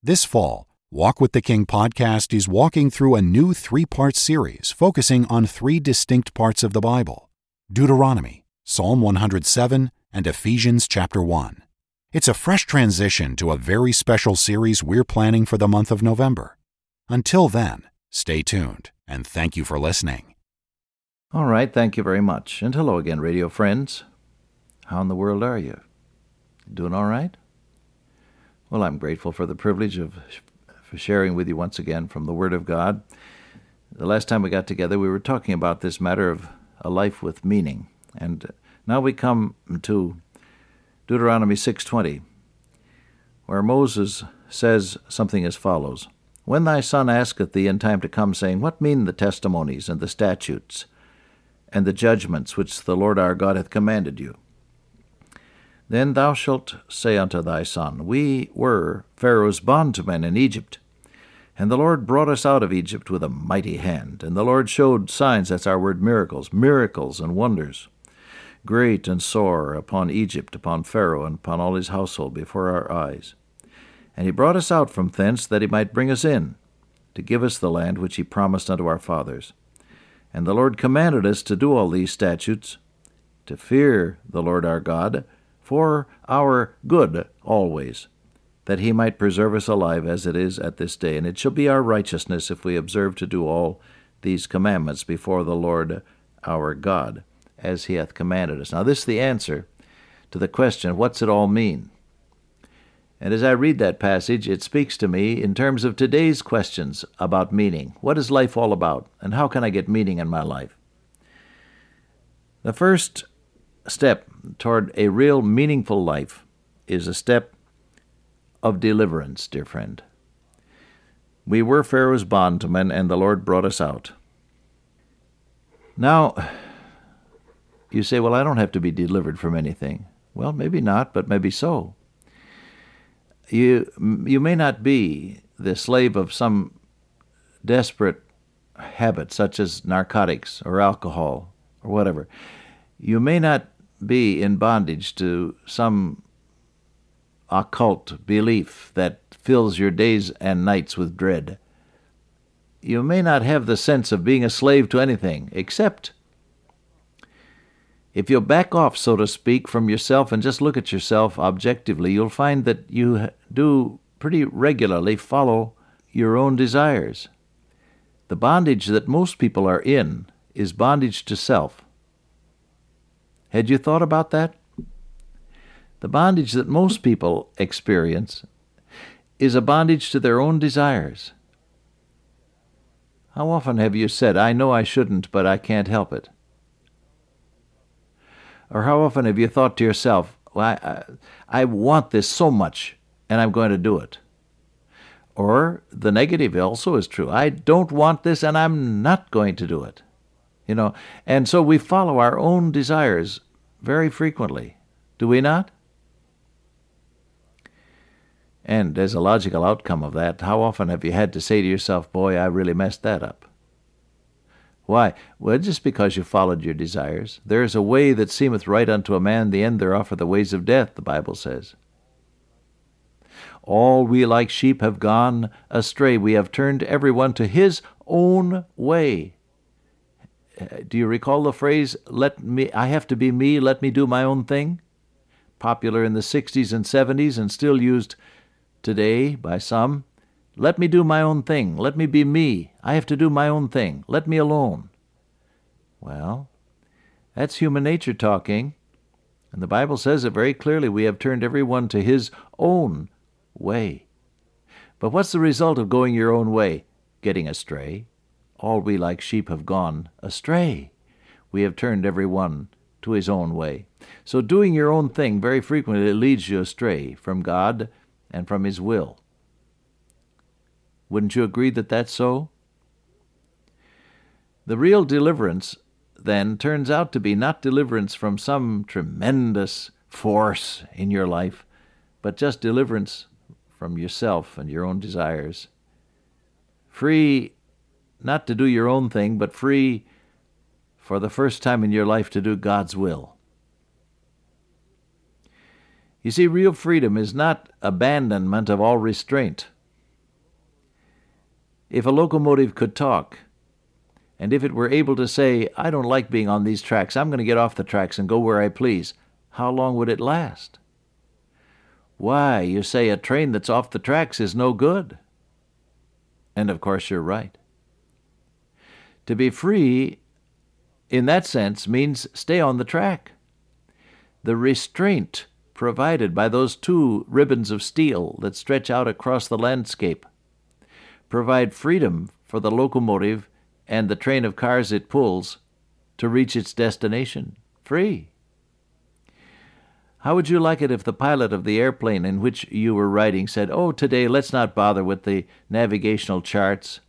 This fall, Walk with the King podcast is walking through a new three part series focusing on three distinct parts of the Bible Deuteronomy, Psalm 107, and Ephesians chapter 1. It's a fresh transition to a very special series we're planning for the month of November. Until then, stay tuned and thank you for listening. All right, thank you very much. And hello again, radio friends. How in the world are you? Doing all right? Well, I'm grateful for the privilege of for sharing with you once again from the Word of God. The last time we got together, we were talking about this matter of a life with meaning, and now we come to Deuteronomy 6:20, where Moses says something as follows: When thy son asketh thee in time to come, saying, What mean the testimonies and the statutes and the judgments which the Lord our God hath commanded you? Then thou shalt say unto thy son, We were Pharaoh's bondmen in Egypt. And the Lord brought us out of Egypt with a mighty hand. And the Lord showed signs, that's our word miracles, miracles and wonders, great and sore, upon Egypt, upon Pharaoh, and upon all his household before our eyes. And he brought us out from thence, that he might bring us in, to give us the land which he promised unto our fathers. And the Lord commanded us to do all these statutes, to fear the Lord our God, for our good always, that he might preserve us alive as it is at this day. And it shall be our righteousness if we observe to do all these commandments before the Lord our God, as he hath commanded us. Now, this is the answer to the question what's it all mean? And as I read that passage, it speaks to me in terms of today's questions about meaning. What is life all about? And how can I get meaning in my life? The first step toward a real meaningful life is a step of deliverance, dear friend. We were Pharaoh's bondmen, and the Lord brought us out. Now, you say, well, I don't have to be delivered from anything. Well, maybe not, but maybe so. You, you may not be the slave of some desperate habit, such as narcotics or alcohol or whatever. You may not be in bondage to some occult belief that fills your days and nights with dread. You may not have the sense of being a slave to anything, except if you'll back off, so to speak, from yourself and just look at yourself objectively, you'll find that you do pretty regularly follow your own desires. The bondage that most people are in is bondage to self. Had you thought about that? The bondage that most people experience is a bondage to their own desires. How often have you said, I know I shouldn't, but I can't help it? Or how often have you thought to yourself, well, I, I, I want this so much, and I'm going to do it? Or the negative also is true. I don't want this, and I'm not going to do it. You know, and so we follow our own desires very frequently, do we not? And as a logical outcome of that, how often have you had to say to yourself, Boy, I really messed that up? Why? Well, just because you followed your desires. There is a way that seemeth right unto a man, the end thereof are the ways of death, the Bible says. All we like sheep have gone astray. We have turned every one to his own way do you recall the phrase let me i have to be me let me do my own thing popular in the 60s and 70s and still used today by some. Let me do my own thing let me be me i have to do my own thing let me alone. Well that's human nature talking. And the bible says it very clearly we have turned everyone to his own way. But what's the result of going your own way getting astray all we like sheep have gone astray. We have turned every one to his own way. So doing your own thing very frequently leads you astray from God and from his will. Wouldn't you agree that that's so? The real deliverance, then, turns out to be not deliverance from some tremendous force in your life, but just deliverance from yourself and your own desires. Free not to do your own thing, but free for the first time in your life to do God's will. You see, real freedom is not abandonment of all restraint. If a locomotive could talk, and if it were able to say, I don't like being on these tracks, I'm going to get off the tracks and go where I please, how long would it last? Why, you say a train that's off the tracks is no good. And of course, you're right. To be free, in that sense, means stay on the track. The restraint provided by those two ribbons of steel that stretch out across the landscape provide freedom for the locomotive and the train of cars it pulls to reach its destination free. How would you like it if the pilot of the airplane in which you were riding said, Oh, today let's not bother with the navigational charts,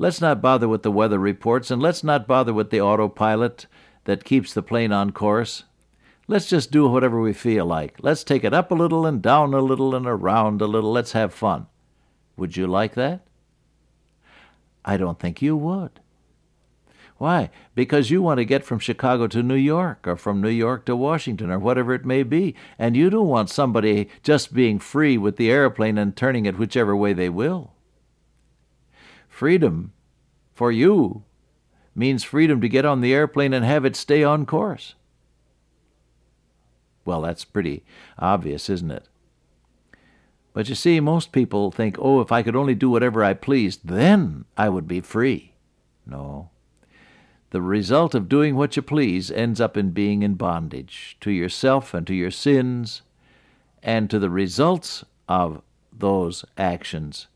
let's not bother with the weather reports, and let's not bother with the autopilot that keeps the plane on course? Let's just do whatever we feel like. Let's take it up a little and down a little and around a little. Let's have fun. Would you like that? I don't think you would. Why? Because you want to get from Chicago to New York or from New York to Washington or whatever it may be, and you don't want somebody just being free with the airplane and turning it whichever way they will. Freedom for you means freedom to get on the airplane and have it stay on course. Well, that's pretty obvious, isn't it? But you see, most people think, oh, if I could only do whatever I pleased, then I would be free. No. The result of doing what you please ends up in being in bondage to yourself and to your sins and to the results of those actions,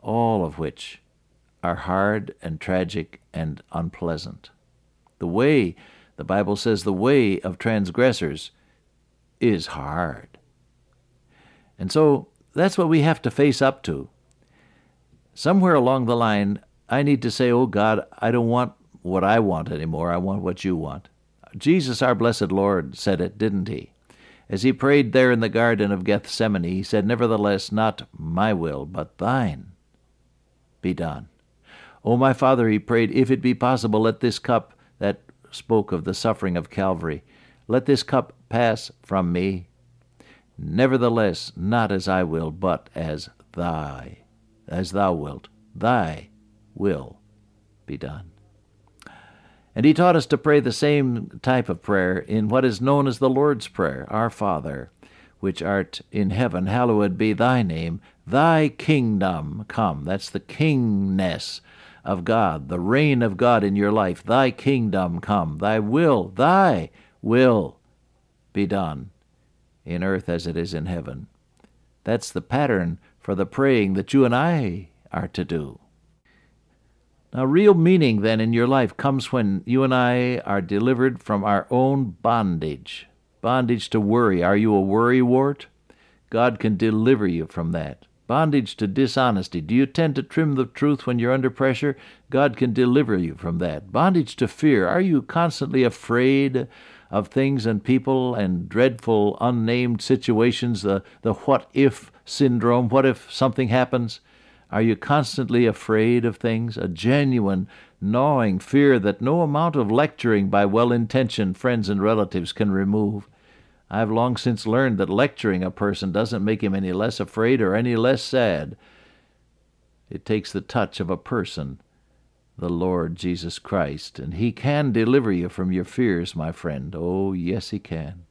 all of which are hard and tragic and unpleasant. The way, the Bible says, the way of transgressors is hard. And so that's what we have to face up to. Somewhere along the line, I need to say, Oh God, I don't want what I want anymore. I want what you want. Jesus, our blessed Lord, said it, didn't he? As he prayed there in the Garden of Gethsemane, he said, Nevertheless, not my will, but thine be done. O my Father, he prayed, if it be possible, let this cup that spoke of the suffering of Calvary, let this cup pass from me. Nevertheless, not as I will, but as thy, as thou wilt, thy will be done. And he taught us to pray the same type of prayer in what is known as the Lord's Prayer Our Father, which art in heaven, hallowed be thy name. Thy kingdom come. That's the kingness of God, the reign of God in your life. Thy kingdom come. Thy will, thy will be done in earth as it is in heaven. That's the pattern for the praying that you and I are to do. Now, real meaning then in your life comes when you and I are delivered from our own bondage. Bondage to worry. Are you a worrywart? God can deliver you from that. Bondage to dishonesty. Do you tend to trim the truth when you're under pressure? God can deliver you from that. Bondage to fear. Are you constantly afraid of things and people and dreadful unnamed situations? The, the what if syndrome. What if something happens? Are you constantly afraid of things? A genuine, gnawing fear that no amount of lecturing by well intentioned friends and relatives can remove. I have long since learned that lecturing a person doesn't make him any less afraid or any less sad. It takes the touch of a person, the Lord Jesus Christ, and He can deliver you from your fears, my friend. Oh, yes, He can.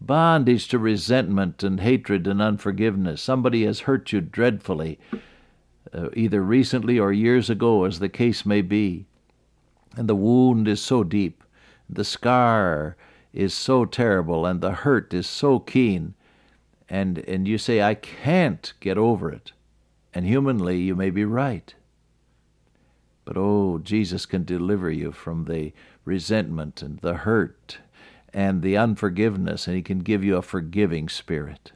Bondage to resentment and hatred and unforgiveness. Somebody has hurt you dreadfully uh, either recently or years ago, as the case may be. And the wound is so deep, the scar is so terrible, and the hurt is so keen, and, and you say, I can't get over it. And humanly, you may be right. But oh, Jesus can deliver you from the resentment and the hurt and the unforgiveness, and He can give you a forgiving spirit.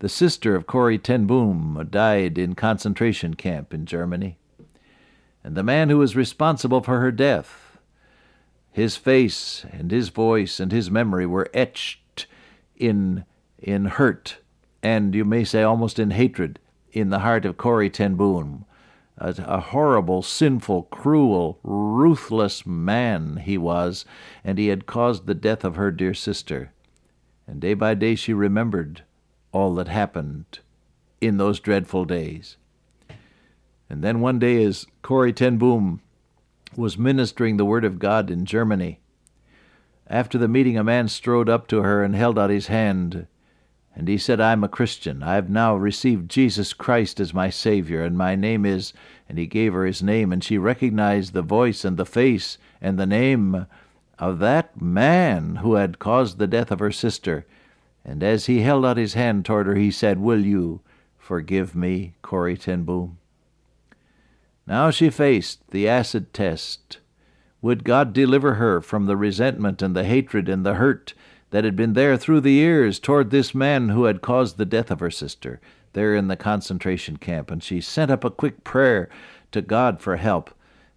The sister of Corrie ten Boom died in concentration camp in Germany. And the man who was responsible for her death, his face and his voice and his memory were etched in, in hurt, and you may say almost in hatred, in the heart of Corrie ten Boom. A, a, horrible, sinful, cruel, ruthless man he was, and he had caused the death of her dear sister. And day by day she remembered all that happened in those dreadful days. And then one day, as Corrie ten Boom was ministering the Word of God in Germany, after the meeting, a man strode up to her and held out his hand, and he said, I'm a Christian. I have now received Jesus Christ as my Savior, and my name is. And he gave her his name, and she recognized the voice and the face and the name of that man who had caused the death of her sister. And as he held out his hand toward her, he said, Will you forgive me, Corrie ten Boom? Now she faced the acid test. Would God deliver her from the resentment and the hatred and the hurt that had been there through the years toward this man who had caused the death of her sister there in the concentration camp? And she sent up a quick prayer to God for help.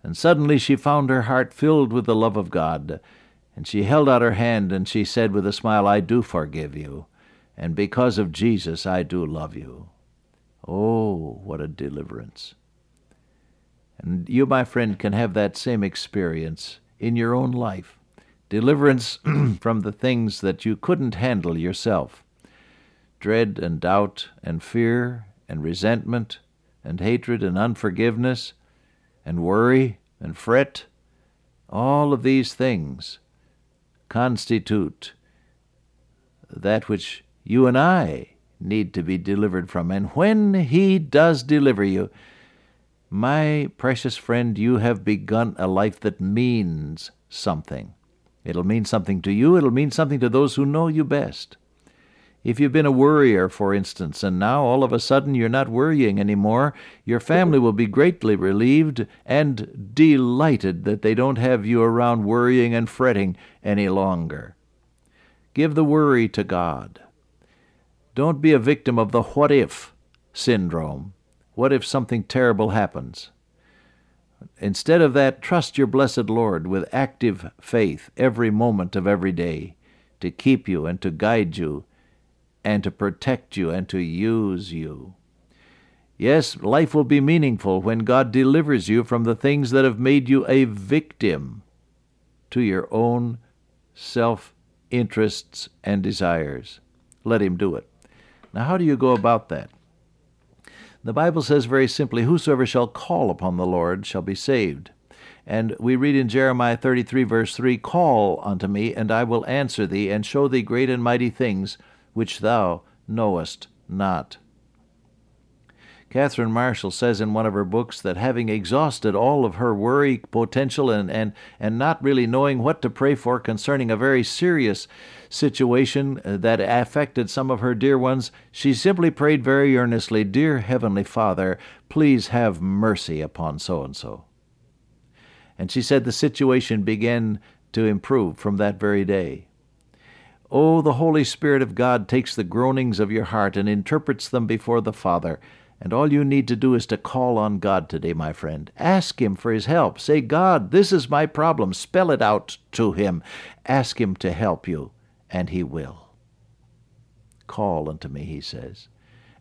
And suddenly she found her heart filled with the love of God and she held out her hand and she said with a smile, I do forgive you, and because of Jesus, I do love you. Oh, what a deliverance. And you, my friend, can have that same experience in your own life deliverance from the things that you couldn't handle yourself dread and doubt and fear and resentment and hatred and unforgiveness and worry and fret. All of these things constitute that which you and I need to be delivered from. And when He does deliver you, my precious friend, you have begun a life that means something. It'll mean something to you, it'll mean something to those who know you best. If you've been a worrier, for instance, and now all of a sudden you're not worrying anymore, your family will be greatly relieved and delighted that they don't have you around worrying and fretting any longer. Give the worry to God. Don't be a victim of the what if syndrome. What if something terrible happens? Instead of that, trust your blessed Lord with active faith every moment of every day to keep you and to guide you and to protect you and to use you. Yes, life will be meaningful when God delivers you from the things that have made you a victim to your own self interests and desires. Let Him do it. Now, how do you go about that? The Bible says very simply, Whosoever shall call upon the Lord shall be saved. And we read in Jeremiah 33, verse 3 Call unto me, and I will answer thee, and show thee great and mighty things which thou knowest not. Catherine Marshall says in one of her books that having exhausted all of her worry potential and, and, and not really knowing what to pray for concerning a very serious situation uh, that affected some of her dear ones, she simply prayed very earnestly, Dear Heavenly Father, please have mercy upon so and so. And she said the situation began to improve from that very day. Oh, the Holy Spirit of God takes the groanings of your heart and interprets them before the Father. And all you need to do is to call on God today, my friend. Ask Him for His help. Say, God, this is my problem. Spell it out to Him. Ask Him to help you, and He will. Call unto me, He says.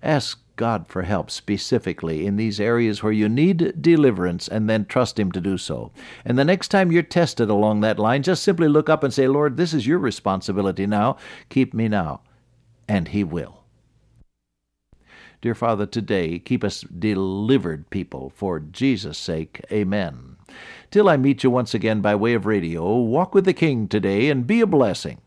Ask God for help specifically in these areas where you need deliverance and then trust Him to do so. And the next time you're tested along that line, just simply look up and say, Lord, this is your responsibility now. Keep me now. And He will. Dear Father, today keep us delivered people for Jesus' sake. Amen. Till I meet you once again by way of radio, walk with the King today and be a blessing.